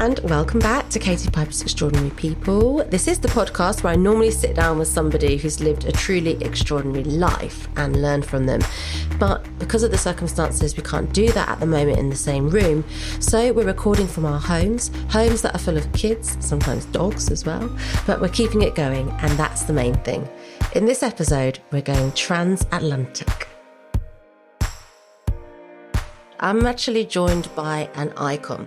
And welcome back to Katie Piper's Extraordinary People. This is the podcast where I normally sit down with somebody who's lived a truly extraordinary life and learn from them. But because of the circumstances, we can't do that at the moment in the same room. So we're recording from our homes, homes that are full of kids, sometimes dogs as well. But we're keeping it going, and that's the main thing. In this episode, we're going transatlantic. I'm actually joined by an icon.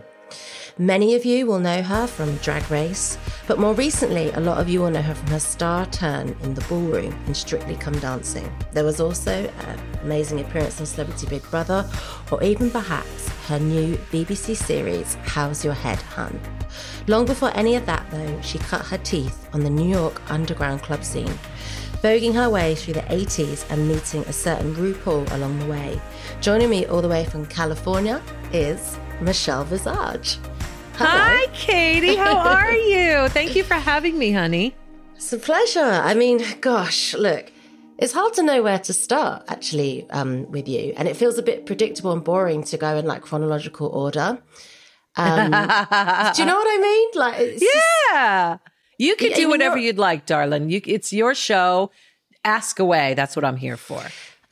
Many of you will know her from Drag Race, but more recently, a lot of you will know her from her star turn in the ballroom in Strictly Come Dancing. There was also an amazing appearance on Celebrity Big Brother, or even perhaps her new BBC series, How's Your Head, Hun? Long before any of that, though, she cut her teeth on the New York underground club scene, voguing her way through the 80s and meeting a certain RuPaul along the way. Joining me all the way from California is Michelle Visage. Hi, Katie. How are you? Thank you for having me, honey. It's a pleasure. I mean, gosh, look, it's hard to know where to start actually um, with you, and it feels a bit predictable and boring to go in like chronological order. Um, do you know what I mean? Like, it's just- Yeah. You can Yeah, do whatever you'd like, darling. You, it's your show. Ask away. That's what I'm here for.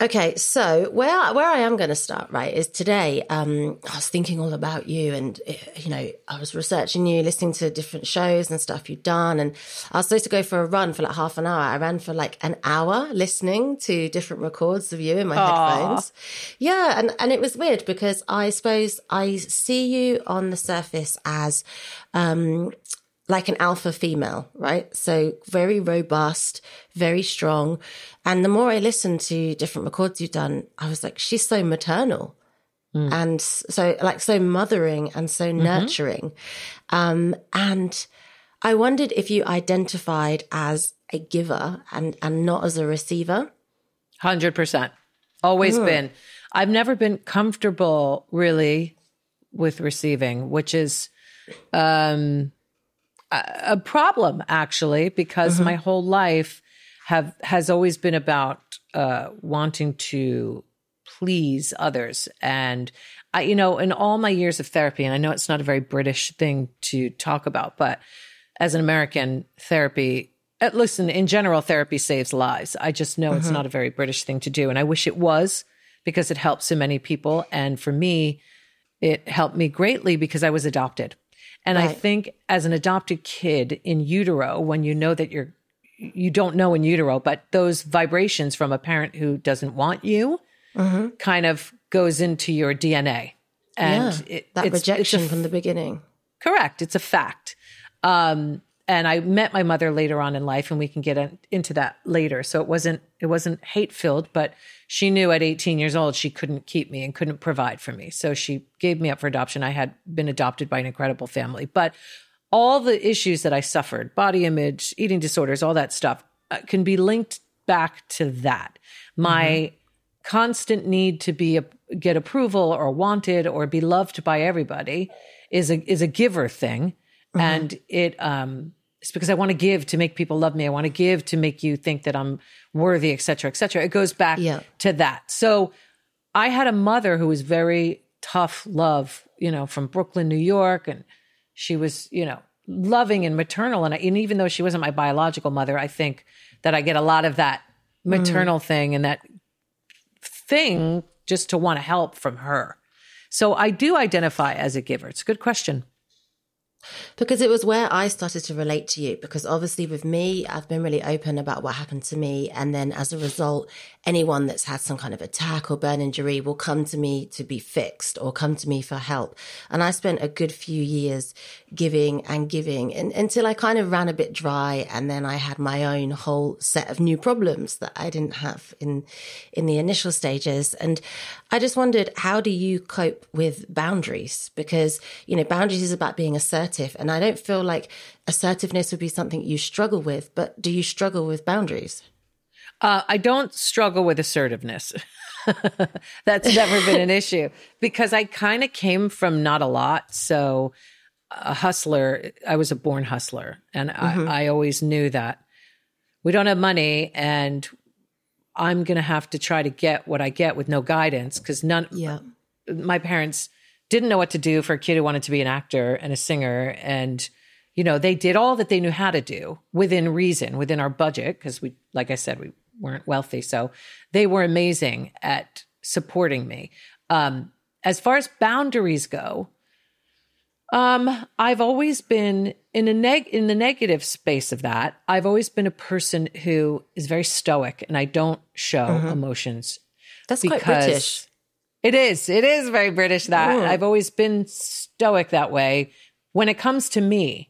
Okay, so where where I am going to start right is today. Um, I was thinking all about you, and eh, you know, I was researching you, listening to different shows and stuff you've done, and I was supposed to go for a run for like half an hour. I ran for like an hour listening to different records of you in my headphones. Yeah, and and it was weird because I suppose I see you on the surface as um like an alpha female, right? So very robust, very strong. And the more I listened to different records you've done, I was like, she's so maternal. And so like so mothering and so nurturing. Um, and I wondered if you identified as a giver and, and not as a receiver. 100%. Always Mm. been. I've never been comfortable really with receiving, which is um, a, problem actually, because Mm-hmm. my whole life have has always been about uh, wanting to please others. And I, you know, in all my years of therapy, and I know it's not a very British thing to talk about, but as an American, therapy, listen, in general, therapy saves lives. I just know it's not a very British thing to do. And I wish it was because it helps so many people. And for me, it helped me greatly because I was adopted. And I think as an adopted kid in utero, when you know that you're, you don't know in utero, but those vibrations from a parent who doesn't want you kind of goes into your DNA. And yeah, it, that it's- it's a rejection from the beginning. Correct. It's a fact. Um, and I met my mother later on in life, and we can get in- into that later. So it wasn't it wasn't hate filled, but she knew at 18 years old she couldn't keep me and couldn't provide for me. So she gave me up for adoption. I had been adopted by an incredible family, but all the issues that I suffered, body image, eating disorders, all that stuff, uh, can be linked back to that. My constant need to be a, get approval or wanted or be loved by everybody is a is a giver thing, and it um it's because I want to give to make people love me. I want to give to make you think that I'm worthy, et cetera, et cetera. It goes back Yeah. to that. So I had a mother who was very tough love, you know, from Brooklyn, New York, and she was, you know, loving and maternal. And, I, and even though she wasn't my biological mother, I think that I get a lot of that maternal mm. thing and that thing just to want to help from her. So I do identify as a giver. It's a good question. Because it was where I started to relate to you. Because obviously, with me, I've been really open about what happened to me. And then as a result, anyone that's had some kind of attack or burn injury will come to me to be fixed or come to me for help. And I spent a good few years giving and giving and, until I kind of ran a bit dry. And then I had my own whole set of new problems that I didn't have in, in the initial stages. And I just wondered, how do you cope with boundaries? Because, you know, boundaries is about being assertive. And I don't feel like assertiveness would be something you struggle with, but do you struggle with boundaries? Uh, I don't struggle with assertiveness. That's never been an issue because I kind of came from not a lot. So, a hustler, I was a born hustler. And mm-hmm. I, I always knew that we don't have money and I'm going to have to try to get what I get with no guidance because none, yeah. my parents didn't know what to do for a kid who wanted to be an actor and a singer. And, you know, they did all that they knew how to do within reason, within our budget. Cause we, like I said, we weren't wealthy. So they were amazing at supporting me. Um, as far as boundaries go, um, I've always been in a neg in the negative space of that. I've always been a person who is very stoic and I don't show mm-hmm. emotions. That's quite British. It is. It is very British that Ooh. I've always been stoic that way. When it comes to me,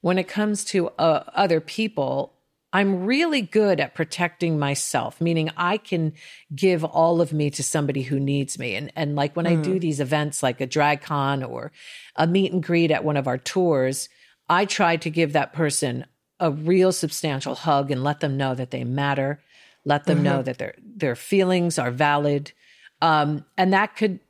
when it comes to uh, other people, I'm really good at protecting myself, meaning I can give all of me to somebody who needs me. And, and like when mm. I do mm. these events like a drag con or a meet and greet at one of our tours, I try to give that person a real substantial hug and let them know that they matter, let them mm-hmm. know that their, their feelings are valid. Um, and that could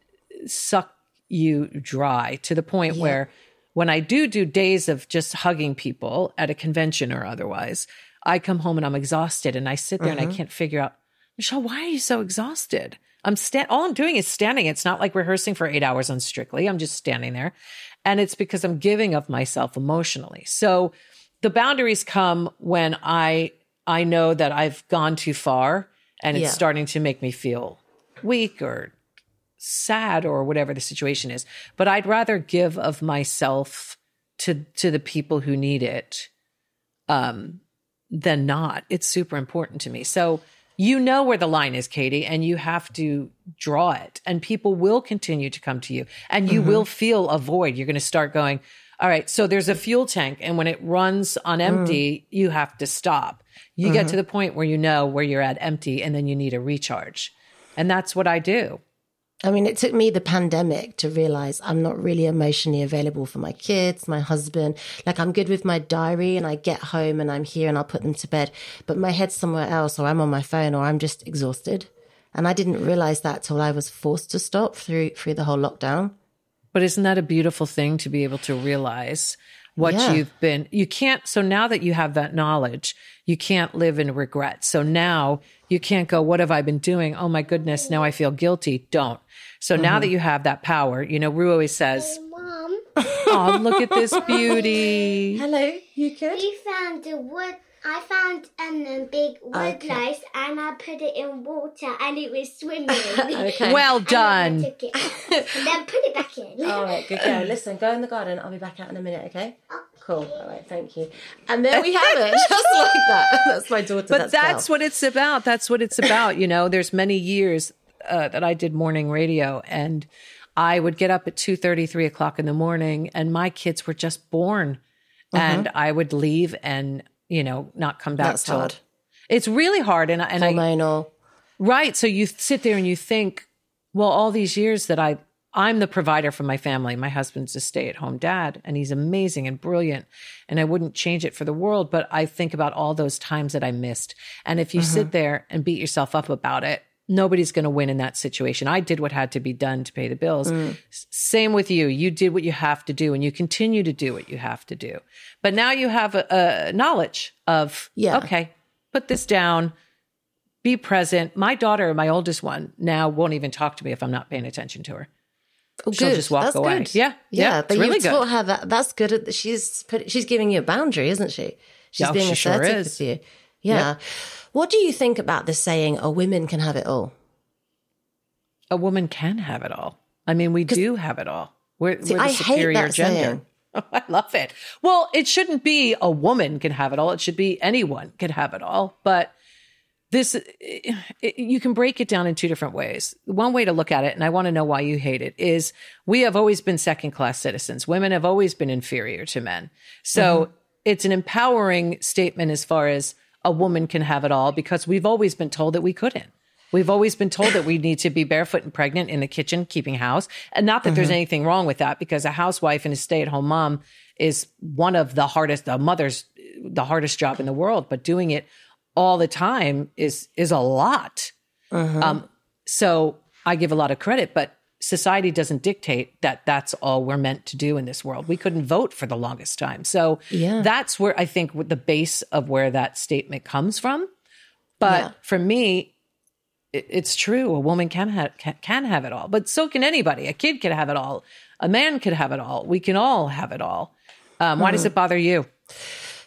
suck you dry to the point yeah. where when I do do days of just hugging people at a convention or otherwise, I come home and I'm exhausted and I sit there and I mm-hmm. can't figure out, Michelle, why are you so exhausted? I'm stand all I'm doing is standing. It's not like rehearsing for eight hours on Strictly. I'm just standing there. And it's because I'm giving of myself emotionally. So the boundaries come when I I know that I've gone too far and it's yeah. starting to make me feel weak or sad or whatever the situation is. But I'd rather give of myself to to the people who need it um than not. It's super important to me. So you know where the line is, Katie, and you have to draw it. And people will continue to come to you and you mm-hmm. will feel a void. You're going to start going, all right, so there's a fuel tank, and when it runs on empty, mm. you have to stop. You mm-hmm. get to the point where you know where you're at empty, and then you need a recharge. And that's what I do. I mean, it took me the pandemic to realize I'm not really emotionally available for my kids, my husband. Like, I'm good with my diary and I get home and I'm here and I'll put them to bed, but my head's somewhere else or I'm on my phone or I'm just exhausted. And I didn't realize that till I was forced to stop through, through the whole lockdown. But isn't that a beautiful thing to be able to realize what yeah. you've been? You can't. So now that you have that knowledge, you can't live in regret. So now you can't go, what have I been doing? Oh my goodness. Now I feel guilty. Don't so mm-hmm. now that you have that power, you know, Ru always says, hey, Mom. oh, look at this beauty. Hello, you good? We found the wood. I found um, a big wood okay. lice and I put it in water and it was swimming. okay. Well done. And then, and then put it back in. All right, good girl. Listen, go in the garden. I'll be back out in a minute, okay? okay. Cool. All right, thank you. And there we have it, just like that. That's my daughter. But that's, that's what it's about. That's what it's about. You know, there's many years uh, that I did morning radio, and I would get up at two thirty, three o'clock in the morning, and my kids were just born, mm-hmm. and I would leave and you know not come back. That's till, hard. It's really hard, and and Hormonal. I right. So you sit there and you think, well, all these years that I I'm the provider for my family. My husband's a stay at home dad, and he's amazing and brilliant. And I wouldn't change it for the world. But I think about all those times that I missed. And if you mm-hmm. sit there and beat yourself up about it, nobody's going to win in that situation. I did what had to be done to pay the bills. Mm. Same with you. You did what you have to do and you continue to do what you have to do. But now you have a, a knowledge of, yeah. okay, put this down, be present. My daughter, my oldest one, now won't even talk to me if I'm not paying attention to her. Oh, she'll good. just walk That's away. Good. Yeah, yeah, yeah, but really you've good. taught her that. That's good. At, she's put, she's giving you a boundary, isn't she? She's Yeah, being she sure assertive is. with you. Yeah. What do you think about the saying, "A women can have it all"? A woman can have it all. I mean, we do have it all. We're, See, we're the I hate superior that gender. saying. Oh, I love it. Well, it shouldn't be a woman can have it all. It should be anyone can have it all. But this, it, it- you can break it down in two different ways. One way to look at it, and I want to know why you hate it, is we have always been second class citizens. Women have always been inferior to men. So mm-hmm. it's an empowering statement as far as a woman can have it all because we've always been told that we couldn't. We've always been told that we need to be barefoot and pregnant in the kitchen, keeping house. And not that there's anything wrong with that because a housewife and a stay at home mom is one of the hardest, the mother's, the hardest job in the world. But doing it all the time is, is a lot. Um, so I give a lot of credit, but society doesn't dictate that that's all we're meant to do in this world. We couldn't vote for the longest time. So Yeah. that's where I think the base of where that statement comes from. But Yeah. for me, it, it's true. A woman can have can, can have it all, but so can anybody. A kid can have it all. A man could have it all. We can all have it all. Um, why does it bother you?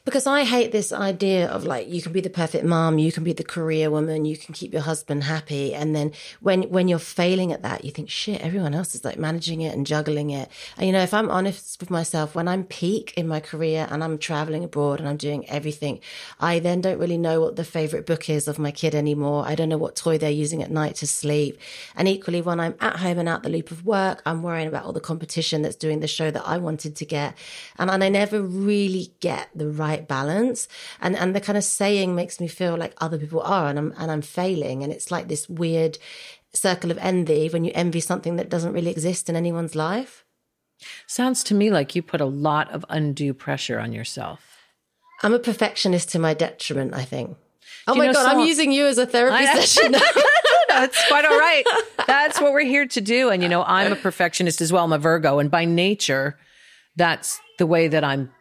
Because I hate this idea of like you can be the perfect mom, you can be the career woman, you can keep your husband happy, and then when when you're failing at that, you think shit, everyone else is like managing it and juggling it. And you know, if I'm honest with myself, when I'm peak in my career and I'm traveling abroad and I'm doing everything, I then don't really know what the favorite book is of my kid anymore. I don't know what toy they're using at night to sleep. And equally, when I'm at home and out the loop of work, I'm worrying about all the competition that's doing the show that I wanted to get, and and I never really get the right balance. And and the kind of saying makes me feel like other people are, and I'm and I'm failing, and it's like this weird circle of envy when you envy something that doesn't really exist in anyone's life. Sounds to me like you put a lot of undue pressure on yourself. I'm a perfectionist to my detriment. I think. Oh you my know god, I'm using you as a therapy I- session. That's quite all right. That's what we're here to do. And, you know, I'm a perfectionist as well. I'm a Virgo. And by nature, that's the way that I'm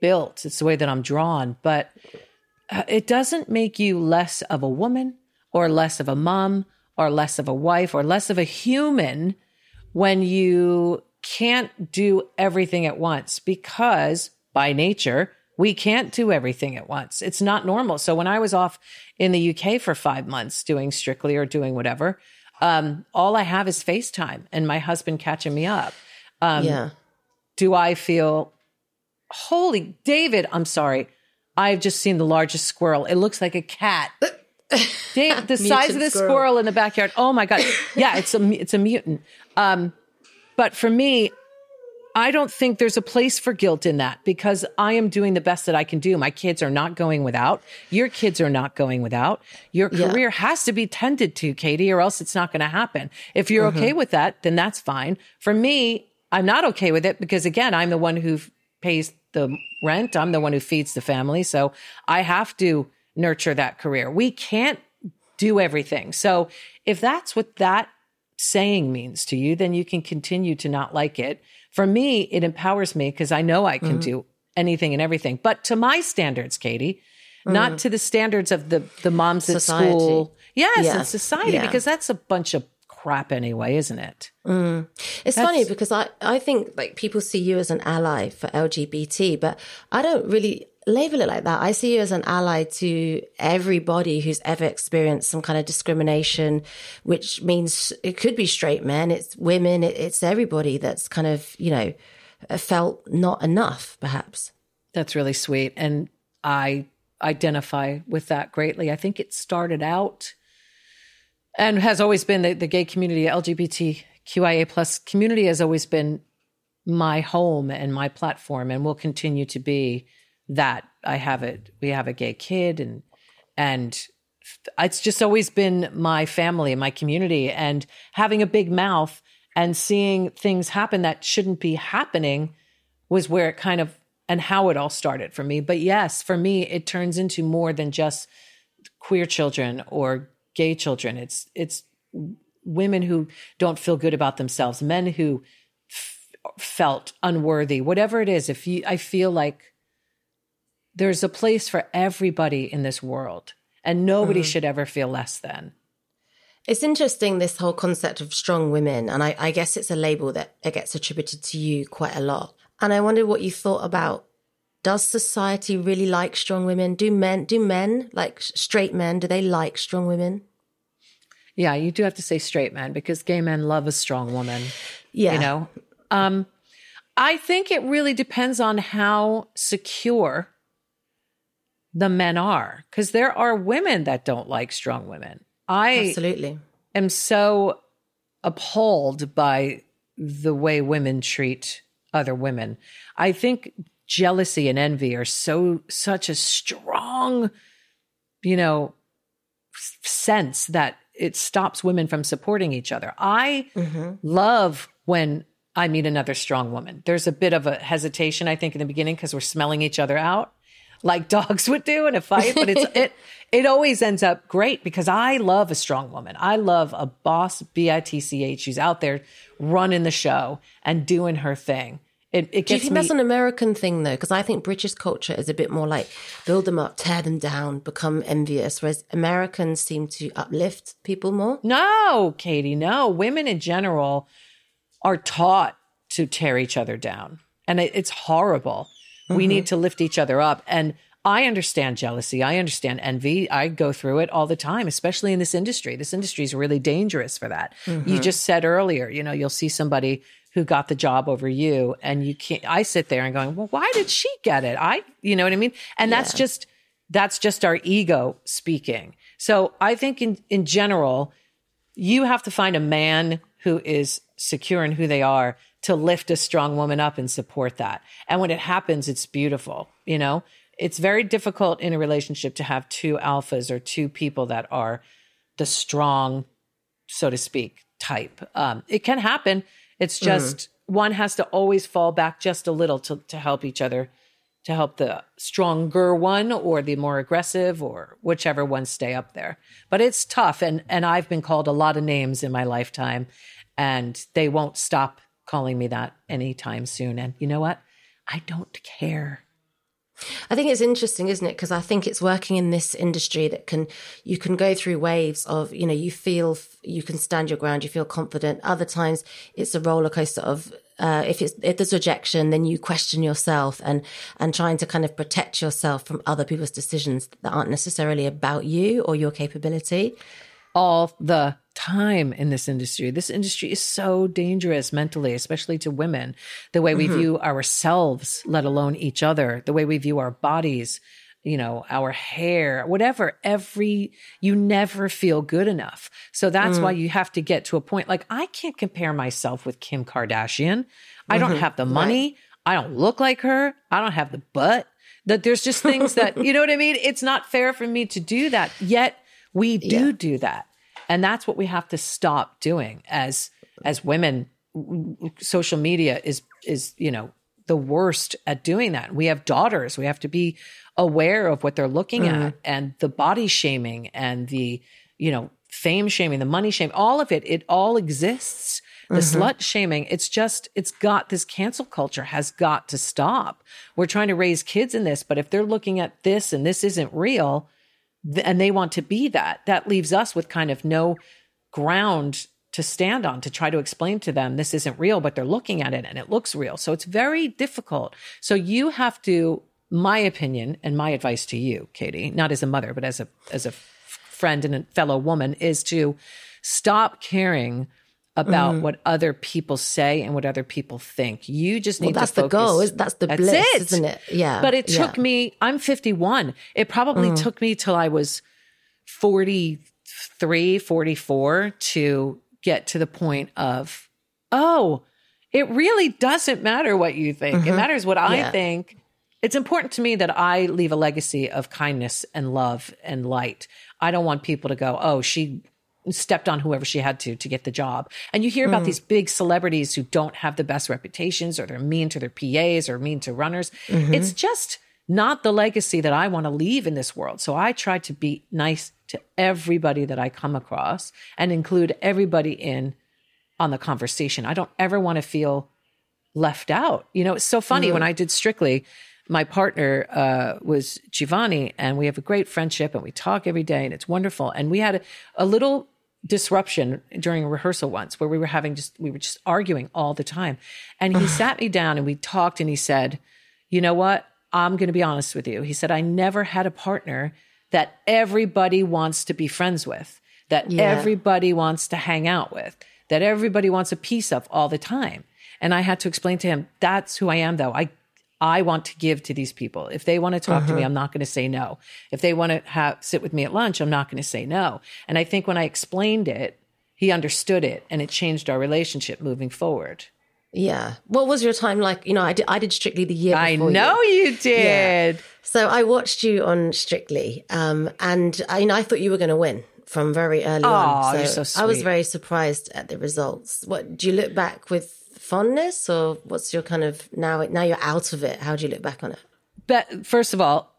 built. It's the way that I'm drawn. But uh, it doesn't make you less of a woman or less of a mom or less of a wife or less of a human when you can't do everything at once because by nature, we can't do everything at once. It's not normal. So when I was off in the UK for five months doing strictly or doing whatever, um, all I have is FaceTime and my husband catching me up. Um, yeah. Do I feel, holy David, I'm sorry. I've just seen the largest squirrel. It looks like a cat. Dave, the size of this squirrel. squirrel in the backyard. Oh my god! Yeah, it's a it's a mutant. Um, but for me, I don't think there's a place for guilt in that because I am doing the best that I can do. My kids are not going without. Your kids are not going without. Your Yeah. career has to be tended to, Katie, or else it's not going to happen. If you're okay with that, then that's fine. For me, I'm not okay with it because again, I'm the one who pays the rent. I'm the one who feeds the family. So I have to nurture that career. We can't do everything. So if that's what that saying means to you, then you can continue to not like it. For me, it empowers me because I know I can mm-hmm. do anything and everything. But to my standards, Katie, not mm. to the standards of the the moms at school. Yes, Yeah. and society, Yeah. because that's a bunch of crap anyway, isn't it? Mm. It's funny because I, I think like people see you as an ally for LGBT, but I don't really label it like that. I see you as an ally to everybody who's ever experienced some kind of discrimination, which means it could be straight men, it's women, it, it's everybody that's kind of, you know, felt not enough, perhaps. That's really sweet. And I identify with that greatly. I think it started out and has always been the, the gay community, LGBTQIA plus community has always been my home and my platform and will continue to be that. I have it. We have a gay kid and, and it's just always been my family and my community and having a big mouth and seeing things happen that shouldn't be happening was where it kind of and how it all started for me. But yes, for me, it turns into more than just queer children or gay children. It's it's women who don't feel good about themselves, men who f- felt unworthy, whatever it is. If you, I feel like there's a place for everybody in this world, and nobody mm-hmm. should ever feel less than. It's interesting, this whole concept of strong women. And I, I guess it's a label that it gets attributed to you quite a lot. And I wondered what you thought about does society really like strong women? Do men, do men, like straight men, do they like strong women? Yeah, you do have to say straight men because gay men love a strong woman. Yeah. You know? Um, I think it really depends on how secure the men are because there are women that don't like strong women. I absolutely am so appalled by the way women treat other women. I think jealousy and envy are so such a strong, you know, sense that it stops women from supporting each other. I mm-hmm. love when I meet another strong woman. There's a bit of a hesitation, I think, in the beginning because we're smelling each other out like dogs would do in a fight, but it's it it always ends up great because I love a strong woman. I love a boss B I T C H who's out there running the show and doing her thing. It, it Do you think me, that's an American thing though? Because I think British culture is a bit more like build them up, tear them down, become envious, whereas Americans seem to uplift people more. No, Katie, no. Women in general are taught to tear each other down, and it, it's horrible. Mm-hmm. We need to lift each other up. And I understand jealousy. I understand envy. I go through it all the time, especially in this industry. This industry is really dangerous for that. Mm-hmm. You just said earlier, you know, you'll see somebody who got the job over you and you can't I sit there and going, "Well, why did she get it?" I, you know what I mean? And yeah. that's just that's just our ego speaking. So, I think in in general, you have to find a man who is secure in who they are to lift a strong woman up and support that. And when it happens, it's beautiful. You know, it's very difficult in a relationship to have two alphas or two people that are the strong, so to speak, type. Um, it can happen. It's mm-hmm. just mm-hmm. one has to always fall back just a little to, to help each other, to help the stronger one or the more aggressive or whichever one stay up there. But it's tough. And, and I've been called a lot of names in my lifetime and they won't stop calling me that anytime soon. And you know what? I don't care. I think it's interesting, isn't it? Because I think it's working in this industry that can, you can go through waves of, you know, you feel you can stand your ground, you feel confident. Other times it's a roller coaster of, uh, if it's, if there's rejection, then you question yourself and, and trying to kind of protect yourself from other people's decisions that aren't necessarily about you or your capability. All the time in this industry. This industry is so dangerous mentally, especially to women. The way we mm-hmm. view ourselves, let alone each other, the way we view our bodies, you know, our hair, whatever, every, you never feel good enough. So that's mm. why you have to get to a point like I can't compare myself with Kim Kardashian. Mm-hmm. I don't mm-hmm. have the money. Right. I don't look like her. I don't have the butt. That there's just things that, you know what I mean? It's not fair for me to do that. Yet we do yeah. do that and that's what we have to stop doing as as women. Social media is is you know the worst at doing that. We have daughters. We have to be aware of what they're looking mm-hmm. at and the body shaming and the you know fame shaming the money shame all of it. It all exists. The mm-hmm. slut shaming it's just it's got this cancel culture has got to stop. We're trying to raise kids in this but if they're looking at this and this isn't real and they want to be that, that leaves us with kind of no ground to stand on to try to explain to them this isn't real, but they're looking at it and it looks real. So it's very difficult. So you have to, my opinion and my advice to you, Katie, not as a mother, but as a as a friend and a fellow woman, is to stop caring about mm. what other people say and what other people think. You just need well, that's to focus. the goal. That's the that's bliss, it. isn't it? Yeah. But it took yeah. me. I'm 51. It probably mm. took me till I was 43, 44 to get to the point of, oh, it really doesn't matter what you think. Mm-hmm. It matters what I yeah. think. It's important to me that I leave a legacy of kindness and love and light. I don't want people to go, oh, she stepped on whoever she had to to get the job. And you hear about mm. these big celebrities who don't have the best reputations or they're mean to their PAs or mean to runners. Mm-hmm. It's just not the legacy that I want to leave in this world. So I try to be nice to everybody that I come across and include everybody in on the conversation. I don't ever want to feel left out. You know, it's so funny mm. when I did Strictly, my partner uh, was Giovanni, and we have a great friendship, and we talk every day, and it's wonderful. And we had a, a little disruption during a rehearsal once where we were having just we were just arguing all the time. And he sat me down and we talked and he said you know what? I'm going to be honest with you. He said i never had a partner that everybody wants to be friends with that Yeah. everybody wants to hang out with that everybody wants a piece of all the time. And i had to explain to him that's who i am though. I I want to give to these people. If they want to talk to me, Mhm. I'm not going to say no. If they want to have sit with me at lunch, I'm not going to say no. And I think when I explained it, he understood it and it changed our relationship moving forward. Yeah. What was your time like? You know, I did, I did Strictly the year I know you did. Yeah. So I watched you on Strictly, um, and I, you know, I thought you were going to win from very early Aw, on. you're so I was very surprised at the results. What do you look back with fondness, or what's your kind of now? Now you're out of it. How do you look back on it? But first of all,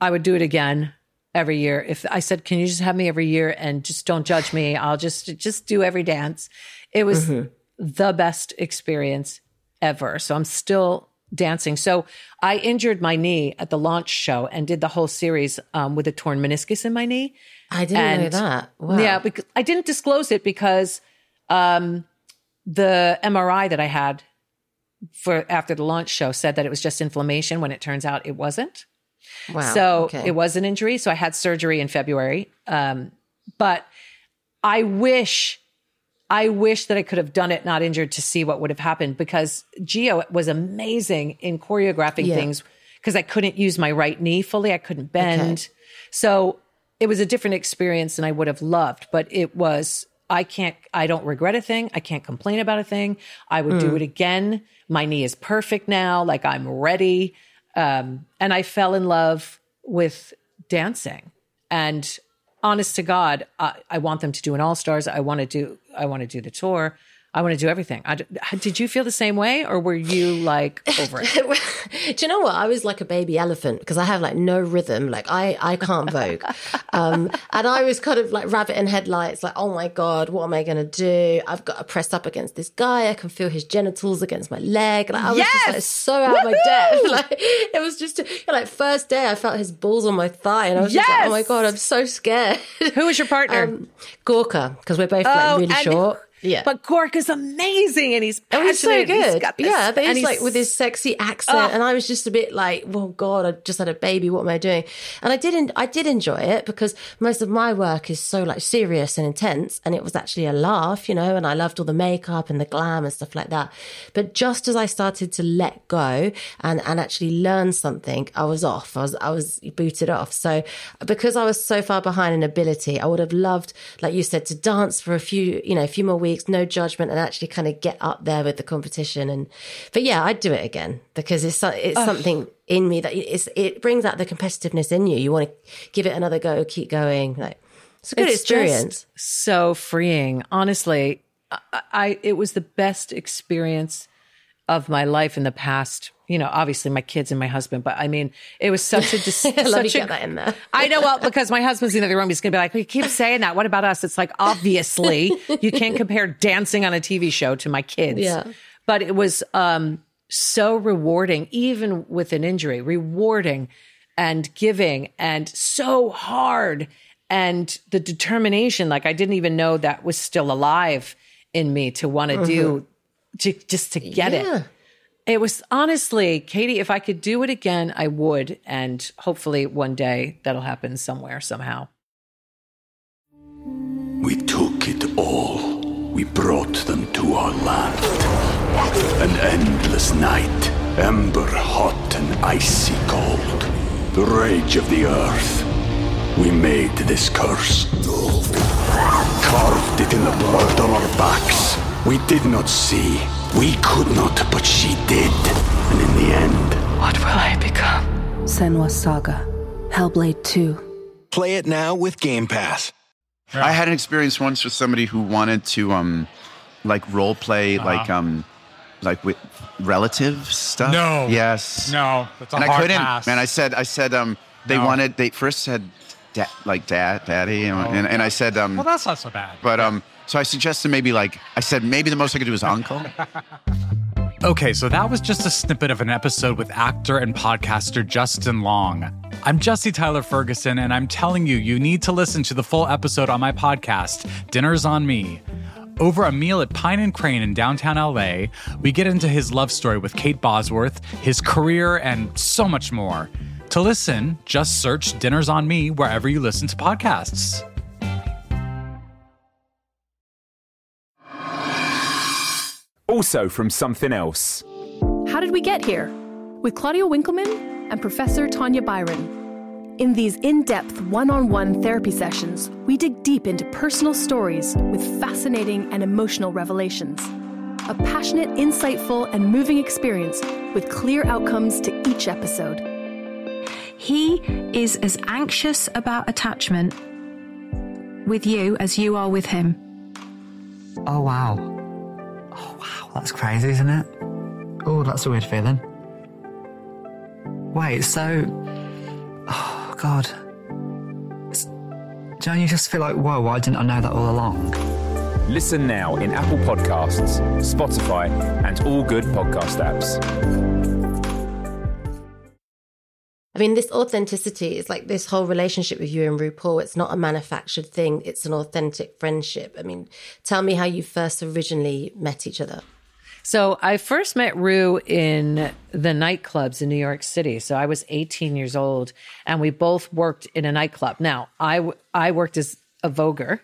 I would do it again every year. If I said, "Can you just have me every year and just don't judge me? I'll just just do every dance." It was Mhm. the best experience ever. So I'm still dancing. So I injured my knee at the launch show and did the whole series um, with a torn meniscus in my knee. I didn't know that. Wow. Yeah, because I didn't disclose it because um, the MRI that I had for after the launch show said that it was just inflammation when it turns out it wasn't. Wow. So Okay. it was an injury. So I had surgery in February. Um, but I wish, I wish that I could have done it not injured to see what would have happened because Gio was amazing in choreographing Yeah. things because I couldn't use my right knee fully. I couldn't bend. So it was a different experience than I would have loved, but it was, I can't, I don't regret a thing. I can't complain about a thing. I would do Mm. it again. My knee is perfect now. Like I'm ready. Um, and I fell in love with dancing. And honest to God, I, I want them to do an All Stars. I want to do. I want to do the tour. I want to do everything. I did you feel the same way, or were you like over it? Do you know what? I was like a baby elephant because I have like no rhythm. Like I, I can't vogue. um, and I was kind of like rabbit in headlights. Like, oh my God, what am I going to do? I've got to press up against this guy. I can feel his genitals against my leg. Like, I was just like Yes! so out of my depth. Like it was just like first day I felt his balls on my thigh and I was just like, oh my God, I'm so scared. Who was your partner? Um, Gorka, because we're both Oh, like really and- short. Yeah. But Gork is amazing, and he's Oh, passionate. he's so he's good. yeah, but and he's like with his sexy accent, Oh. and I was just a bit like, "Well, God, I just had a baby. What am I doing?" And I didn't. I did enjoy it because most of my work is so like serious and intense, and it was actually a laugh, you know. And I loved all the makeup and the glam and stuff like that. But just as I started to let go and and actually learn something, I was off. I was I was booted off. So because I was so far behind in ability, I would have loved, like you said, to dance for a few, you know, a few more weeks, no judgment, and actually kind of get up there with the competition. And but yeah, I'd do it again because it's it's something in me that it's it brings out the competitiveness in you. You want to give it another go, keep going. Like it's a good It's experience. so freeing. Honestly, I, I it was the best experience of my life in the past. You know, obviously my kids and my husband, but I mean, it was such a dis- I love you such a that in there. I know, well, because my husband's in the other room. He's going to be like, we keep saying that. What about us? It's like, obviously, you can't compare dancing on a TV show to my kids. Yeah. But it was um, so rewarding, even with an injury, rewarding and giving and so hard. And the determination, like, I didn't even know that was still alive in me to want to do, to, just to get Yeah. it. It was honestly, Katie, if I could do it again, I would. And hopefully one day that'll happen somewhere, somehow. We took it all. We brought them to our land. An endless night, ember hot and icy cold. The rage of the earth. We made this curse. Carved it in the blood on our backs. We did not see. We could not, but she did. And in the end, What will I become? Senua's Saga. Hellblade 2. Play it now with Game Pass. I had an experience once with somebody who wanted to um like role play Uh-huh. like um like with relative stuff. No. Yes. No, that's a and I couldn't. pass. Man, I said I said um they No. wanted they first said da- like dad daddy and, and, and I said um well, that's not so bad. but um so I suggested maybe like I said maybe the most I could do is uncle. Okay, so that was just a snippet of an episode with actor and podcaster Justin Long. I'm Jesse Tyler Ferguson, and I'm telling you, you need to listen to the full episode on my podcast, Dinner's on Me. Over a meal at Pine and Crane in downtown LA, we get into his love story with Kate Bosworth, his career, and so much more. To listen, just search Dinner's on Me wherever you listen to podcasts. Also from Something Else. How did we get here? With Claudia Winkleman and Professor Tanya Byron. In these in depth one on one therapy sessions, we dig deep into personal stories with fascinating and emotional revelations. A passionate, insightful, and moving experience with clear outcomes to each episode. He is as anxious about attachment with you as you are with him. Oh, wow. Oh, wow. That's crazy, isn't it? Oh, that's a weird feeling. Wait, so. Oh, God. It's, don't you just feel like, whoa, why didn't I know that all along? Listen now in Apple Podcasts, Spotify, and all good podcast apps. I mean, this authenticity is like this whole relationship with you and RuPaul. It's not a manufactured thing, it's an authentic friendship. I mean, tell me how you first originally met each other. So I first met Ru in the nightclubs in New York City. So I was 18 years old and we both worked in a nightclub. Now, I, I worked as a voguer.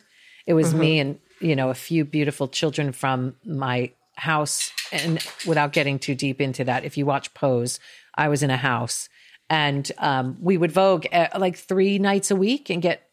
It was mm-hmm. me and, you know, a few beautiful children from my house. And without getting too deep into that, if you watch Pose, I was in a house and um, we would vogue uh, like three nights a week and get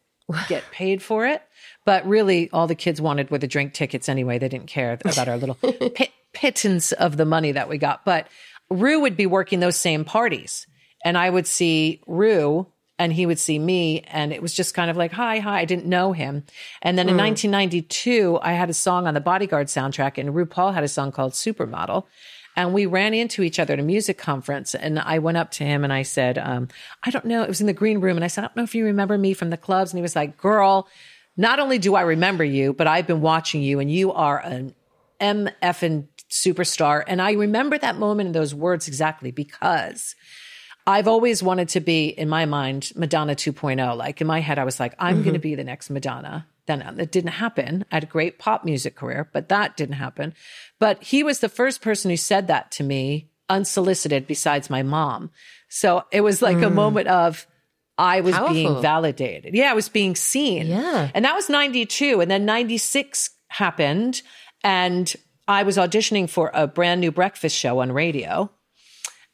get paid for it. But really, all the kids wanted were the drink tickets anyway. They didn't care about our little pit, pittance of the money that we got. But Ru would be working those same parties, and I would see Ru. And he would see me, and it was just kind of like, hi, hi. I didn't know him. And then in mm. 1992, I had a song on the Bodyguard soundtrack, and RuPaul had a song called Supermodel and we ran into each other at a music conference and i went up to him and i said um, i don't know it was in the green room and i said i don't know if you remember me from the clubs and he was like girl not only do i remember you but i've been watching you and you are an mf and superstar and i remember that moment and those words exactly because I've always wanted to be, in my mind, Madonna 2.0. Like in my head, I was like, I'm mm-hmm. going to be the next Madonna. Then it didn't happen. I had a great pop music career, but that didn't happen. But he was the first person who said that to me unsolicited besides my mom. So it was like mm. a moment of, I was Powerful. being validated. Yeah, I was being seen. Yeah. And that was 92. And then 96 happened. And I was auditioning for a brand new breakfast show on radio.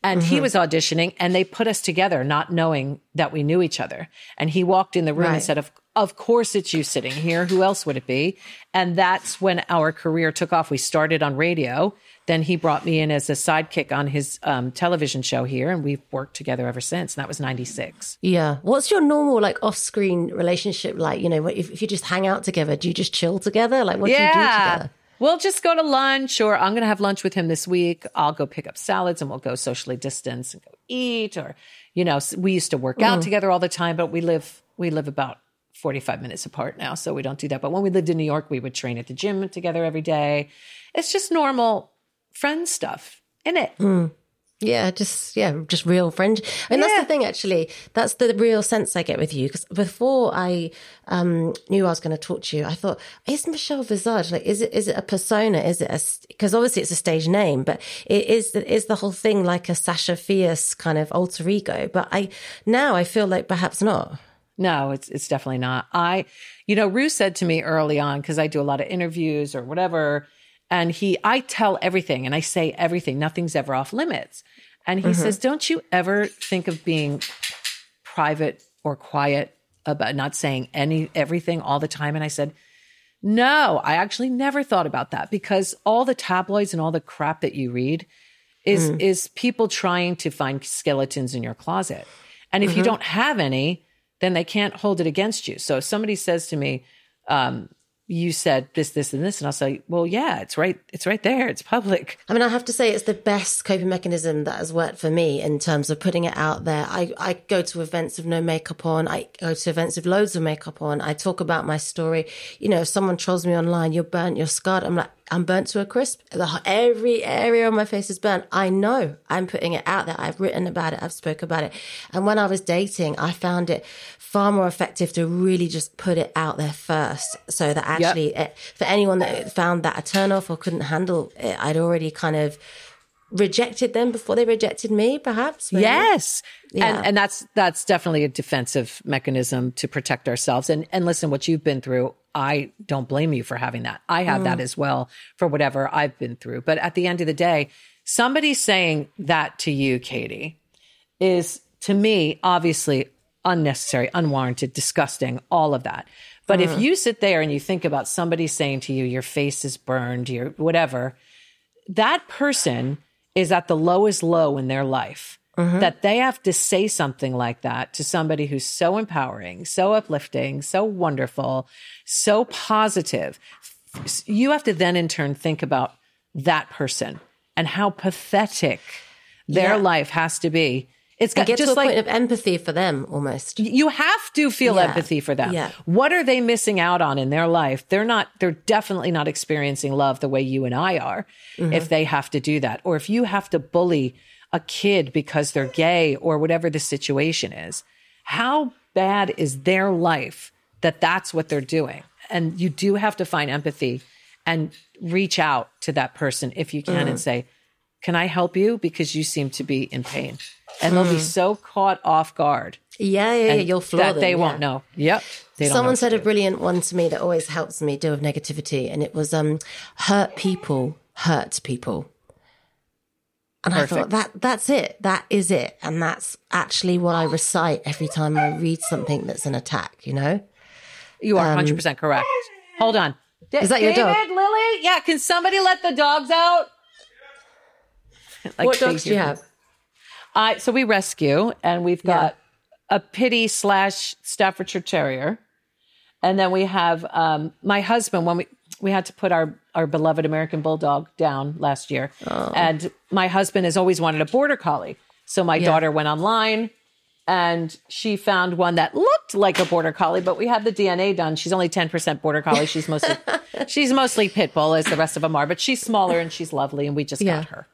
And mm-hmm. he was auditioning and they put us together, not knowing that we knew each other. And he walked in the room right. and said, of, of course it's you sitting here. Who else would it be? And that's when our career took off. We started on radio. Then he brought me in as a sidekick on his um, television show here, and we've worked together ever since. And that was 96. Yeah. What's your normal, like, off screen relationship like? You know, if, if you just hang out together, do you just chill together? Like, what yeah. do you do together? We'll just go to lunch, or I'm going to have lunch with him this week. I'll go pick up salads and we'll go socially distance and go eat. Or, you know, we used to work out mm. together all the time, but we live we live about 45 minutes apart now, so we don't do that. But when we lived in New York, we would train at the gym together every day. It's just normal friend stuff, in it? Mm. Yeah, just yeah, just real friend. I mean, yeah. that's the thing. Actually, that's the real sense I get with you. Because before I um, knew I was going to talk to you, I thought, is Michelle Visage like? Is it is it a persona? Is it a? Because obviously it's a stage name, but it is is the whole thing like a Sasha Fierce kind of alter ego? But I now I feel like perhaps not. No, it's it's definitely not. I, you know, Ru said to me early on because I do a lot of interviews or whatever and he, I tell everything and I say everything. Nothing's ever off limits. And he mm-hmm. says, Don't you ever think of being private or quiet about not saying any everything all the time? And I said, No, I actually never thought about that because all the tabloids and all the crap that you read is mm. is people trying to find skeletons in your closet. And if mm-hmm. you don't have any, then they can't hold it against you. So if somebody says to me, um, you said this, this, and this, and I'll say, well, yeah, it's right, it's right there, it's public. I mean, I have to say, it's the best coping mechanism that has worked for me in terms of putting it out there. I, I go to events with no makeup on. I go to events with loads of makeup on. I talk about my story. You know, if someone trolls me online, you're burnt, you're scarred. I'm like, I'm burnt to a crisp. The, every area on my face is burnt. I know I'm putting it out there. I've written about it. I've spoke about it. And when I was dating, I found it far more effective to really just put it out there first. So that actually, yep. it, for anyone that found that a turn off or couldn't handle it, I'd already kind of rejected them before they rejected me perhaps maybe? yes yeah. and and that's that's definitely a defensive mechanism to protect ourselves and and listen what you've been through i don't blame you for having that i have mm. that as well for whatever i've been through but at the end of the day somebody saying that to you katie is to me obviously unnecessary unwarranted disgusting all of that but mm. if you sit there and you think about somebody saying to you your face is burned your whatever that person is at the lowest low in their life. Mm-hmm. That they have to say something like that to somebody who's so empowering, so uplifting, so wonderful, so positive. You have to then in turn think about that person and how pathetic their yeah. life has to be it's got, just to a like, point of empathy for them almost. You have to feel yeah. empathy for them. Yeah. What are they missing out on in their life? They're not, they're definitely not experiencing love the way you and I are mm-hmm. if they have to do that. Or if you have to bully a kid because they're gay or whatever the situation is. How bad is their life that that's what they're doing? And you do have to find empathy and reach out to that person if you can mm. and say, can I help you? Because you seem to be in pain. And they'll be hmm. so caught off guard. Yeah, yeah, yeah. You'll floor that them, they yeah. won't know. Yep. Someone said a brilliant one to me that always helps me deal with negativity, and it was um, hurt people hurt people. And Perfect. I thought that that's it. That is it. And that's actually what I recite every time I read something that's an attack, you know? You are um, 100% correct. Hold on. D- is that your David, dog? Lily? Yeah, can somebody let the dogs out? like what dogs do you have? Uh, so we rescue, and we've got yeah. a pity slash Staffordshire Terrier, and then we have um, my husband when we we had to put our our beloved American Bulldog down last year, oh. and my husband has always wanted a Border Collie. So my yeah. daughter went online and she found one that looked like a border collie, but we had the DNA done. She's only 10% border collie. She's mostly she's mostly pit bull as the rest of them are, but she's smaller and she's lovely and we just yeah. got her.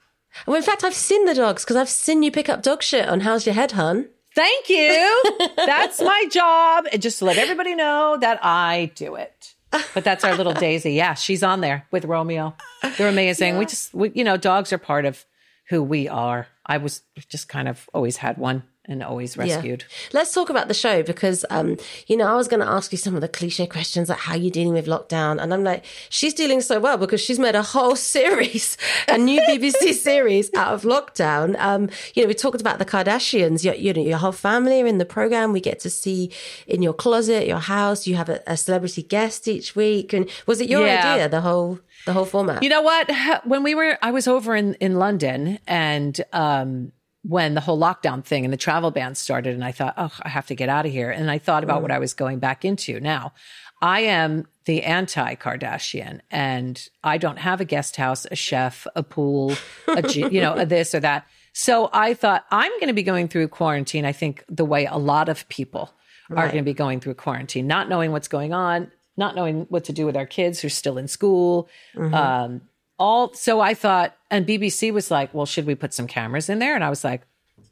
Well, in fact, I've seen the dogs because I've seen you pick up dog shit on How's Your Head, hun? Thank you. that's my job. And just to let everybody know that I do it. But that's our little Daisy. Yeah, she's on there with Romeo. They're amazing. Yeah. We just, we, you know, dogs are part of who we are. I was just kind of always had one and always rescued. Yeah. Let's talk about the show because, um, you know, I was going to ask you some of the cliche questions like how are you dealing with lockdown, and I'm like, she's dealing so well because she's made a whole series, a new BBC series out of lockdown. Um, you know, we talked about the Kardashians. Your, you know, your whole family are in the program. We get to see in your closet, your house. You have a, a celebrity guest each week, and was it your yeah. idea? The whole the whole format. You know what? When we were, I was over in in London, and um, when the whole lockdown thing and the travel ban started and I thought, oh, I have to get out of here. And I thought about what I was going back into. Now, I am the anti Kardashian and I don't have a guest house, a chef, a pool, a, you know, a this or that. So I thought I'm going to be going through quarantine. I think the way a lot of people right. are going to be going through quarantine, not knowing what's going on, not knowing what to do with our kids who're still in school, mm-hmm. um, all so I thought, and BBC was like, "Well, should we put some cameras in there?" And I was like,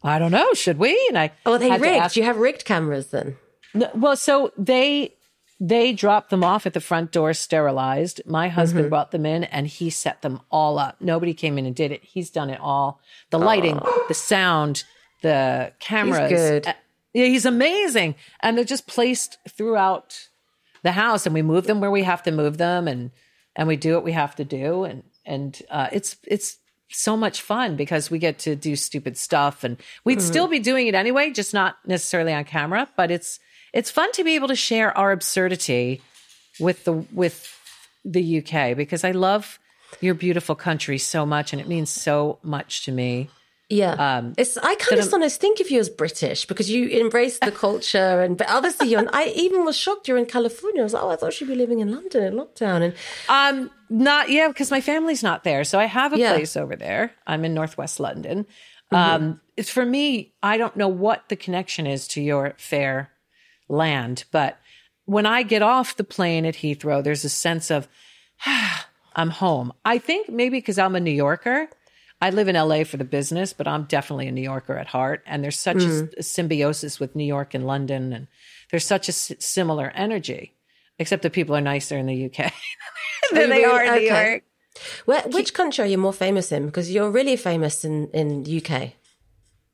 "I don't know, should we?" And I oh, they rigged. Ask, you have rigged cameras then? No, well, so they they dropped them off at the front door, sterilized. My husband mm-hmm. brought them in, and he set them all up. Nobody came in and did it. He's done it all. The lighting, the sound, the cameras. He's good. Uh, yeah, he's amazing, and they're just placed throughout the house, and we move them where we have to move them, and and we do what we have to do, and and uh, it's it's so much fun because we get to do stupid stuff and we'd mm-hmm. still be doing it anyway just not necessarily on camera but it's it's fun to be able to share our absurdity with the with the UK because I love your beautiful country so much and it means so much to me yeah, um, it's. I kind of sometimes think of you as British because you embrace the culture, and but obviously you're. I even was shocked you're in California. I was like, oh, I thought she'd be living in London in lockdown, and um, not yeah, because my family's not there, so I have a yeah. place over there. I'm in Northwest London. Mm-hmm. Um, it's for me. I don't know what the connection is to your fair land, but when I get off the plane at Heathrow, there's a sense of. Ah, I'm home. I think maybe because I'm a New Yorker. I live in LA for the business, but I'm definitely a New Yorker at heart. And there's such Mm. a, a symbiosis with New York and London, and there's such a s- similar energy. Except that people are nicer in the UK than they are in New Okay. York. Where, which country are you more famous in? Because you're really famous in in UK.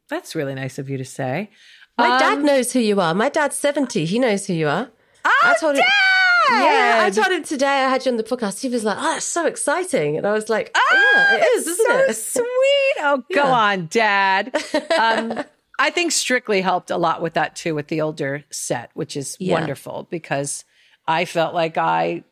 That's really nice of you to say. My dad Um, knows who you are. My dad's 70. He knows who you are. Oh, I told him. Yeah, I told him today I had you on the podcast. He was like, "Oh, that's so exciting," and I was like, Oh, "Yeah, it is, isn't so it?" sweet. Oh, go Yeah. on, Dad. Um, I think Strictly helped a lot with that too, with the older set, which is Yeah. wonderful because I felt like I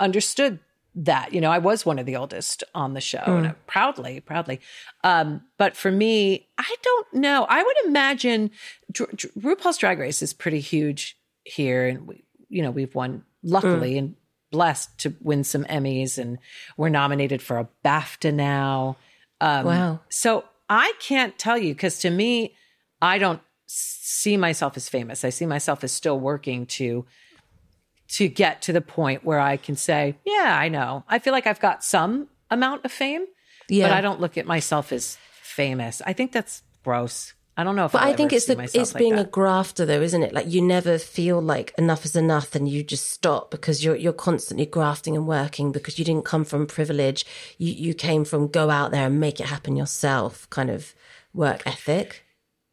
understood that. You know, I was one of the oldest on the show, and Mm. I, proudly, proudly. Um, but for me, I don't know. I would imagine Dr- Dr- RuPaul's Drag Race is pretty huge here, and we, you know, we've won luckily and blessed to win some Emmys, and we're nominated for a BAFTA now. Um, Wow. So I can't tell you because to me, I don't see myself as famous. I see myself as still working to to get to the point where I can say, yeah, I know. I feel like I've got some amount of fame, Yeah. but I don't look at myself as famous. I think that's gross. I don't know if But I'll I think ever it's see the, it's like being that. a grafter, though, isn't it? Like you never feel like enough is enough, and you just stop because you're you're constantly grafting and working because you didn't come from privilege. You you came from go out there and make it happen yourself, kind of work ethic.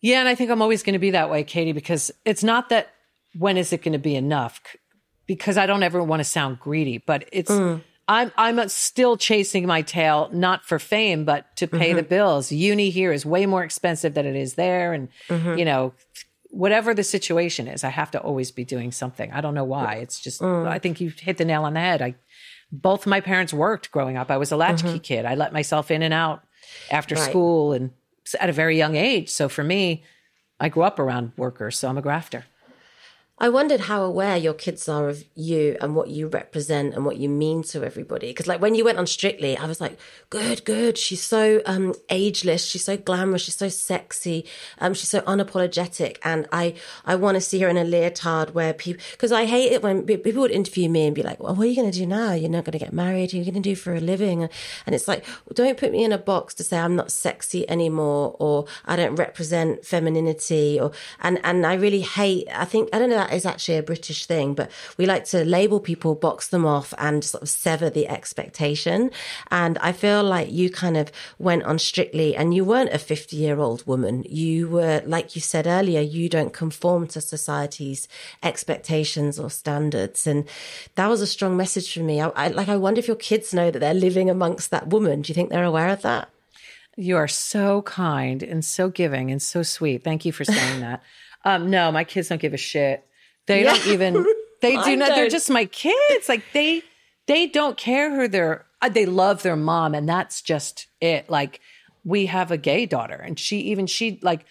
Yeah, and I think I'm always going to be that way, Katie, because it's not that when is it going to be enough? Because I don't ever want to sound greedy, but it's Mm. I'm I'm still chasing my tail, not for fame, but to pay the Mhm. bills. Uni here is way more expensive than it is there, and Mhm. you know, whatever the situation is, I have to always be doing something. I don't know why. It's just Mm. I think you hit the nail on the head. I both my parents worked growing up. I was a latchkey Mhm. kid. I let myself in and out after Right. school and at a very young age. So for me, I grew up around workers, so I'm a grafter. I wondered how aware your kids are of you and what you represent and what you mean to everybody. Because, like, when you went on Strictly, I was like, good, good. She's so um, ageless. She's so glamorous. She's so sexy. Um, she's so unapologetic. And I, I want to see her in a leotard where people, because I hate it when people would interview me and be like, well, what are you going to do now? You're not going to get married. What are you going to do for a living? And it's like, don't put me in a box to say I'm not sexy anymore or I don't represent femininity or, and, and I really hate, I think, I don't know, that is actually a British thing, but we like to label people, box them off and sort of sever the expectation. And I feel like you kind of went on strictly and you weren't a 50 year old woman. You were, like you said earlier, you don't conform to society's expectations or standards. And that was a strong message for me. I, I like, I wonder if your kids know that they're living amongst that woman. Do you think they're aware of that? You are so kind and so giving and so sweet. Thank you for saying that. Um, no, my kids don't give a shit. They Yeah. don't even. They do not. They're just my kids. Like they, they don't care who they're. uh, They love their mom, and that's just it. Like we have a gay daughter, and she even she like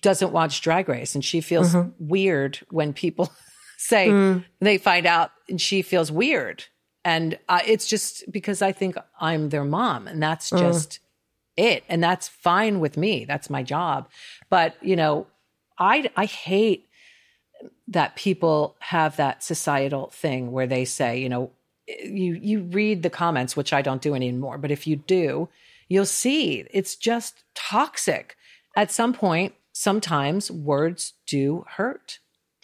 doesn't watch Drag Race, and she feels Mhm. weird when people say Mm. they find out, and she feels weird. And uh, it's just because I think I'm their mom, and that's Mm. just it and that's fine with me that's my job but you know i i hate that people have that societal thing where they say you know you you read the comments which i don't do anymore but if you do you'll see it's just toxic. At some point sometimes words do hurt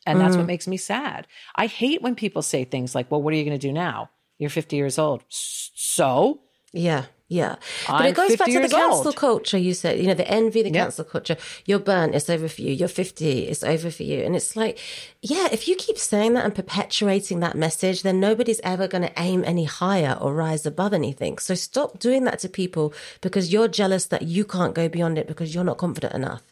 and that's Mm. what makes me sad. I hate when people say things like well what are you going to do now? You're 50 years old. So Yeah, yeah. But I'm it goes 50 back to the cancel old. culture. You said, you know, the envy, the Yep. cancel culture. You're burnt, it's over for you. You're 50, it's over for you. And it's like, yeah, if you keep saying that and perpetuating that message, then nobody's ever going to aim any higher or rise above anything. So stop doing that to people because you're jealous that you can't go beyond it because you're not confident enough.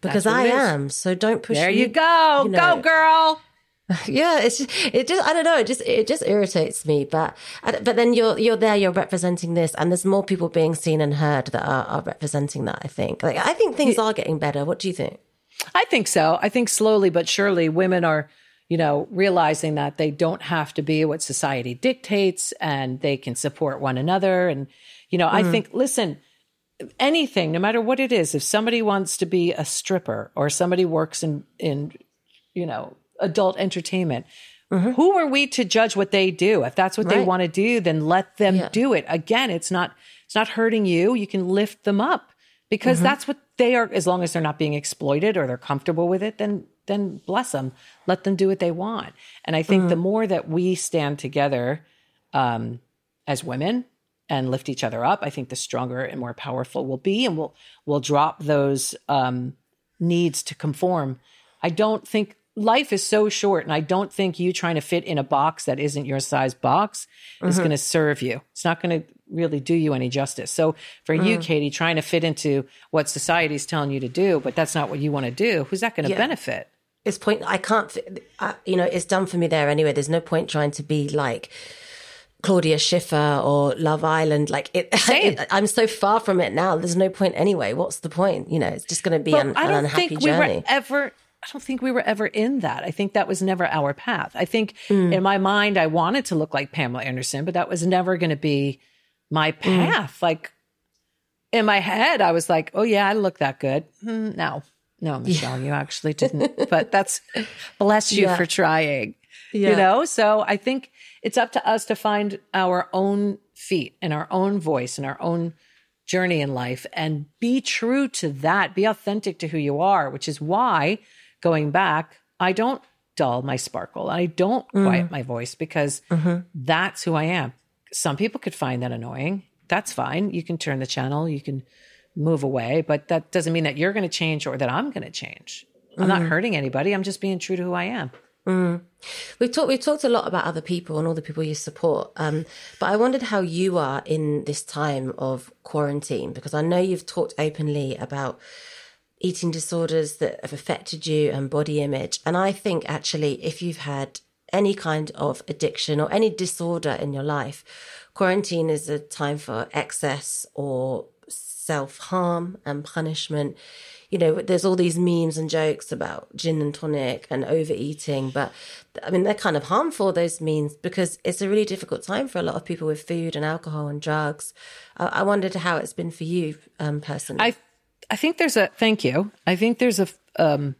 Because I am. So don't push there me, you go you know. go girl Yeah, it's just, it just I don't know it just it just irritates me. But but then you're you're there, you're representing this, and there's more people being seen and heard that are, are representing that. I think like I think things are getting better. What do you think? I think so. I think slowly but surely women are, you know, realizing that they don't have to be what society dictates and they can support one another. And, you know, I Mm. think, listen, anything, no matter what it is, if somebody wants to be a stripper or somebody works in, in, you know, adult entertainment, Who are we to judge what they do? If that's what they want to do, then let them Yeah. do it. Again, it's not it's not hurting you. You can lift them up because Mhm. that's what they are as long as they're not being exploited or they're comfortable with it, then then bless them. Let them do what they want. And I think the more that we stand together um, as women and lift each other up, I think the stronger and more powerful we'll be, and we'll we'll drop those um, needs to conform. I don't think life is so short, and I don't think you trying to fit in a box that isn't your size box is Mhm. going to serve you. It's not going to really do you any justice. So for you, Mm. Katie, trying to fit into what society's telling you to do, but that's not what you want to do, who's that going to Yeah. benefit? It's point. I can't. I, you know, it's done for me there anyway. There's no point trying to be like Claudia Schiffer or Love Island. Like it, Same. it- I'm so far from it now. There's no point anyway. What's the point? You know, it's just going to be But an, I don't unhappy think we journey. were ever. I don't think we were ever in that. I think that was never our path. I think Mm. in my mind, I wanted to look like Pamela Anderson, but that was never going to be my Mm. path. Like in my head, I was like, "Oh yeah, I look that good." Hmm, no, no, Michelle, you actually didn't. but that's bless you Yeah. for trying. Yeah. You know, so I think it's up to us to find our own feet and our own voice and our own journey in life and be true to that. Be authentic to who you are, which is why going back, I don't dull my sparkle. I don't Mm. quiet my voice because Mhm. that's who I am. Some people could find that annoying. That's fine. You can turn the channel, you can move away, but that doesn't mean that you're going to change or that I'm going to change. I'm not Mhm. hurting anybody. I'm just being true to who I am. Mm. We've talked we've talked a lot about other people and all the people you support. Um, but I wondered how you are in this time of quarantine because I know you've talked openly about eating disorders that have affected you and body image. And I think actually if you've had any kind of addiction or any disorder in your life, quarantine is a time for excess or self harm and punishment. You know, there's all these memes and jokes about gin and tonic and overeating, but I mean, they're kind of harmful, those memes, because it's a really difficult time for a lot of people with food and alcohol and drugs. I, I wondered how it's been for you um, personally. I I think there's a thank you. I think there's a um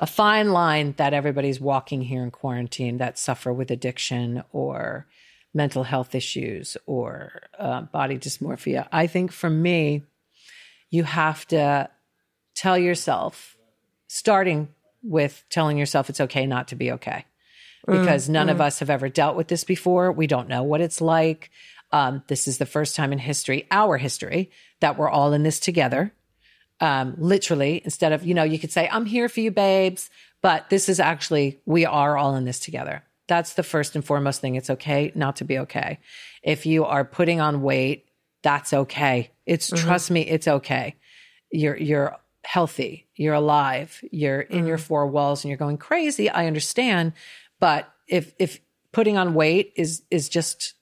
a fine line that everybody's walking here in quarantine that suffer with addiction or mental health issues or uh, body dysmorphia. I think for me, you have to tell yourself, starting with telling yourself it's okay not to be okay because Mm, none of mm. us have ever dealt with this before. We don't know what it's like. Um, this is the first time in history, our history, that we're all in this together. Um, literally, instead of, you know, you could say, I'm here for you, babes, but this is actually, we are all in this together. That's the first and foremost thing. It's okay not to be okay. If you are putting on weight, that's okay. It's Mhm. trust me, it's okay. You're you're healthy, you're alive, you're in your four walls and you're going crazy. I understand. But if if putting on weight is is just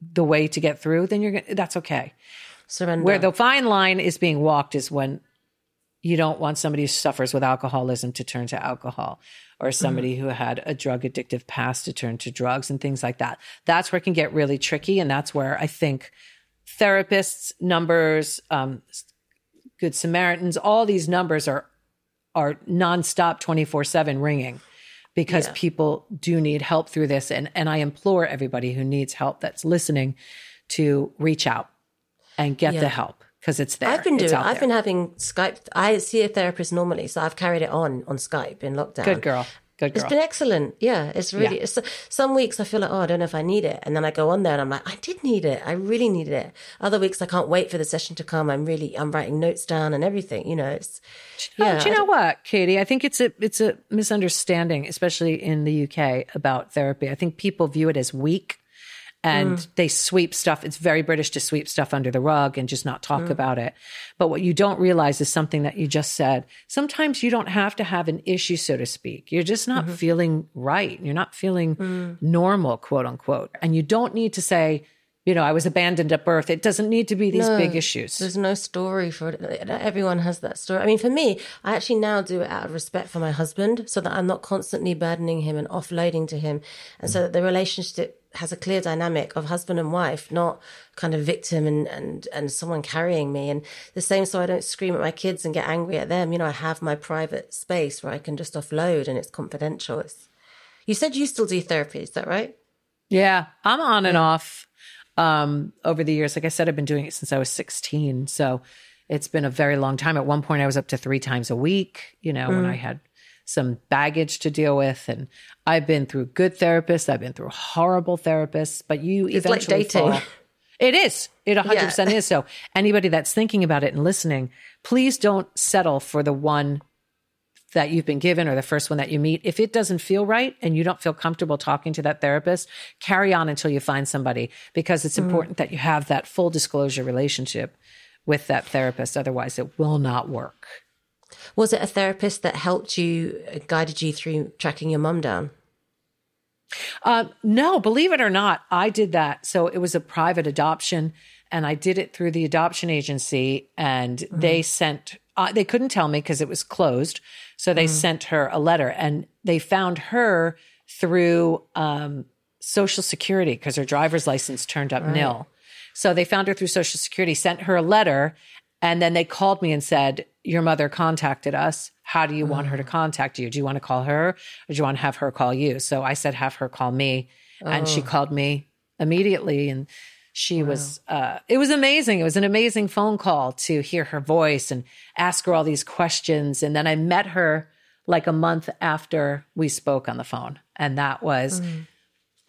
the way to get through, then you're gonna that's okay. Surrender. Where the fine line is being walked is when you don't want somebody who suffers with alcoholism to turn to alcohol or somebody who had a drug addictive past to turn to drugs and things like that. That's where it can get really tricky. And that's where I think therapists, numbers, um, good Samaritans, all these numbers are are nonstop 24-7 ringing because Yeah. people do need help through this. And and I implore everybody who needs help that's listening to reach out and get Yeah. the help because it's there. I've been doing. I've been having Skype. I see a therapist normally, so I've carried it on on Skype in lockdown. Good girl. Good girl. It's been excellent. Yeah, it's really. Yeah. It's, some weeks I feel like, oh, I don't know if I need it, and then I go on there and I'm like, I did need it. I really needed it. Other weeks I can't wait for the session to come. I'm really, I'm writing notes down and everything. You know, it's. Oh, Yeah, do you know what, Katie? I think it's a it's a misunderstanding, especially in the UK, about therapy. I think people view it as weak, and Mm. they sweep stuff. It's very British to sweep stuff under the rug and just not talk Mm. about it. But what you don't realize is something that you just said. Sometimes you don't have to have an issue, so to speak. You're just not Mhm. feeling right. You're not feeling Mm. normal, quote unquote. And you don't need to say, you know, I was abandoned at birth. It doesn't need to be these No, big issues. There's no story for it. Everyone has that story. I mean, for me, I actually now do it out of respect for my husband so that I'm not constantly burdening him and offloading to him. And so that the relationship has a clear dynamic of husband and wife, not kind of victim and, and, and someone carrying me. And the same so I don't scream at my kids and get angry at them. You know, I have my private space where I can just offload and it's confidential. It's, You said you still do therapy, is that right? Yeah, I'm on and off um, over the years. Like I said, I've been doing it since I was 16. So it's been a very long time. At one point, I was up to three times a week, you know, when Mm. I had some baggage to deal with. And I've been through good therapists, I've been through horrible therapists, but you It's like eventually dating. fall. It is. It 100% is. So, anybody that's thinking about it and listening, please don't settle for the one that you've been given or the first one that you meet. If it doesn't feel right and you don't feel comfortable talking to that therapist, carry on until you find somebody because it's Mm. important that you have that full disclosure relationship with that therapist. Otherwise, it will not work. Was it a therapist that helped you, uh, guided you through tracking your mum down? Um, no, believe it or not, I did that. So it was a private adoption, and I did it through the adoption agency, and they sent. Uh, they couldn't tell me because it was closed, so they sent her a letter, and they found her through um, Social Security because her driver's license turned up Right. nil. So they found her through Social Security, sent her a letter, and then they called me and said, Your mother contacted us. How do you want her to contact you? Do you want to call her or do you want to have her call you? So I said, Have her call me. And she Oh. called me immediately. And she was, uh, it was amazing. It was an amazing phone call to hear her voice and ask her all these questions. And then I met her like a month after we spoke on the phone. And that was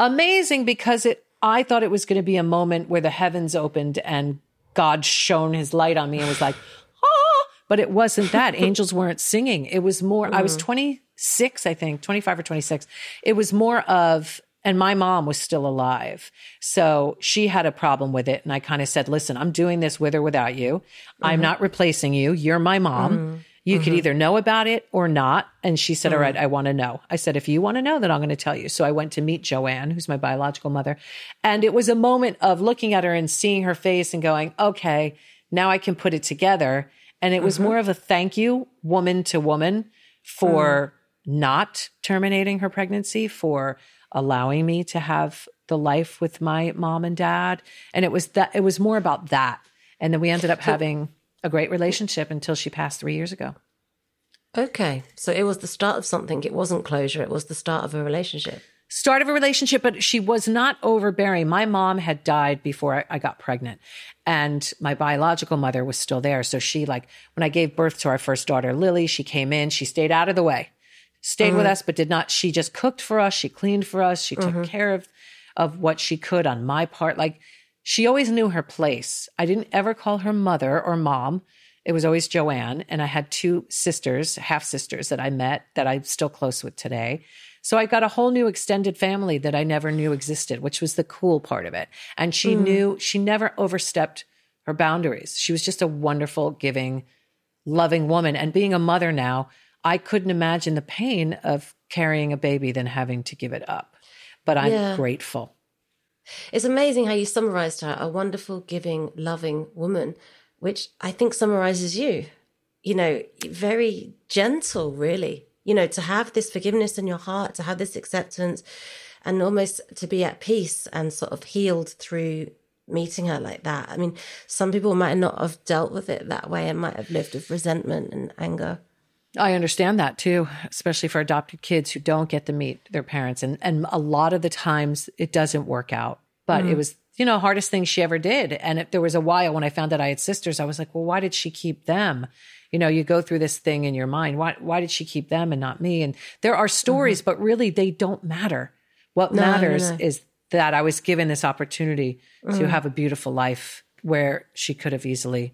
amazing because it I thought it was going to be a moment where the heavens opened and God shone his light on me and was like, "Ah," but it wasn't that. Angels weren't singing. It was more I was 26, I think, 25 or 26. It was more of and my mom was still alive. So she had a problem with it and I kind of said, "Listen, I'm doing this with or without you. I'm Mhm. not replacing you. You're my mom." Mhm. You could Mhm. either know about it or not. And she said, All Mhm. right, I want to know. I said, If you want to know, then I'm going to tell you. So I went to meet Joanne, who's my biological mother. And it was a moment of looking at her and seeing her face and going, Okay, now I can put it together. And it was Mhm. more of a thank you, woman to woman, for not terminating her pregnancy, for allowing me to have the life with my mom and dad. And it was that, it was more about that. And then we ended up having a great relationship until she passed three years ago. Okay. So it was the start of something. It wasn't closure. It was the start of a relationship. Start of a relationship, but she was not overbearing. My mom had died before I, I got pregnant, and my biological mother was still there. So she, like, when I gave birth to our first daughter, Lily, she came in, she stayed out of the way, stayed with Mhm. us, but did not, she just cooked for us, she cleaned for us, she took Mhm. care of, of what she could on my part. Like, she always knew her place. I didn't ever call her mother or mom. It was always Joanne. And I had two sisters, half sisters that I met that I'm still close with today. So I got a whole new extended family that I never knew existed, which was the cool part of it. And she Mm. knew she never overstepped her boundaries. She was just a wonderful, giving, loving woman. And being a mother now, I couldn't imagine the pain of carrying a baby than having to give it up. But I'm Yeah. grateful. It's amazing how you summarized her, a wonderful, giving, loving woman, which I think summarizes you. You know, very gentle, really. You know, to have this forgiveness in your heart, to have this acceptance, and almost to be at peace and sort of healed through meeting her like that. I mean, some people might not have dealt with it that way and might have lived with resentment and anger. I understand that too, especially for adopted kids who don't get to meet their parents. And and a lot of the times it doesn't work out. But it Mhm. was, you know, hardest thing she ever did. And it, there was a while when I found out I had sisters, I was like, well, why did she keep them? You know, you go through this thing in your mind. Why why did she keep them and not me? And there are stories, but really they don't matter. What No, no, matters no. is that I was given this opportunity to Mhm. have a beautiful life where she could have easily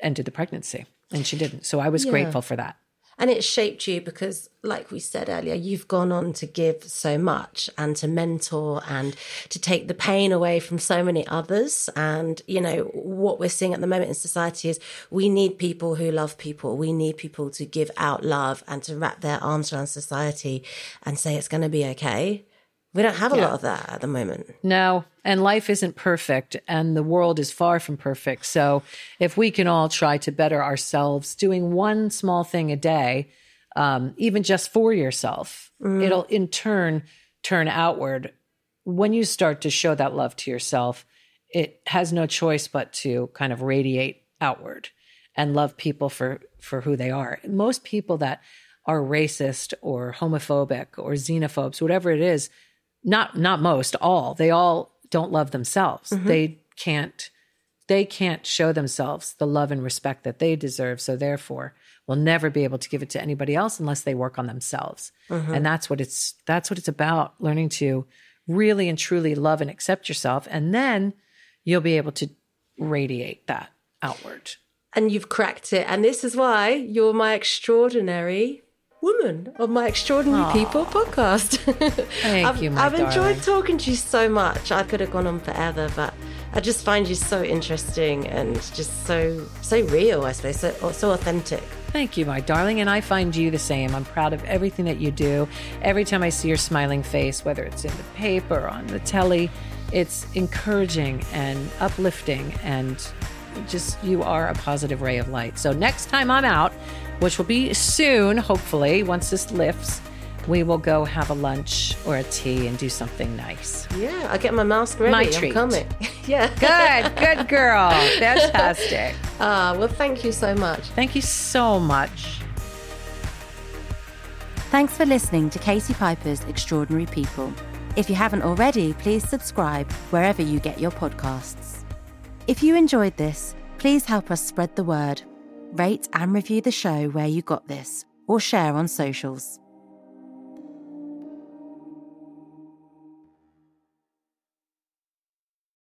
ended the pregnancy. And she didn't. So I was Yeah. grateful for that. And it shaped you because, like we said earlier, you've gone on to give so much and to mentor and to take the pain away from so many others. And, you know, what we're seeing at the moment in society is we need people who love people. We need people to give out love and to wrap their arms around society and say it's going to be okay. We don't have a Yeah. lot of that at the moment. No, and life isn't perfect, and the world is far from perfect. So, if we can all try to better ourselves, doing one small thing a day, um, even just for yourself, Mm. it'll in turn turn outward. When you start to show that love to yourself, it has no choice but to kind of radiate outward and love people for for who they are. Most people that are racist or homophobic or xenophobes, whatever it is, not not most, all, they all don't love themselves. Mhm. They can't they can't show themselves the love and respect that they deserve. So therefore, will never be able to give it to anybody else unless they work on themselves. Mhm. And that's what it's that's what it's about, learning to really and truly love and accept yourself and then you'll be able to radiate that outward. And you've cracked it. And this is why you're my extraordinary woman of my Extraordinary Aw. People podcast. Thank I've, you, my I've enjoyed talking to you so much. I could have gone on forever, but I just find you so interesting and just so so real, I suppose, so, so authentic. Thank you, my darling. And I find you the same. I'm proud of everything that you do. Every time I see your smiling face, whether it's in the paper or on the telly, it's encouraging and uplifting. And just, you are a positive ray of light. So next time I'm out, which will be soon, hopefully, once this lifts, we will go have a lunch or a tea and do something nice. Yeah, I'll get my mask ready. My I'm treat. coming. yeah. Good, good girl. Fantastic. Ah, well, thank you so much. Thank you so much. Thanks for listening to Katie Piper's Extraordinary People. If you haven't already, please subscribe wherever you get your podcasts. If you enjoyed this, please help us spread the word. Rate and review the show where you got this, or share on socials.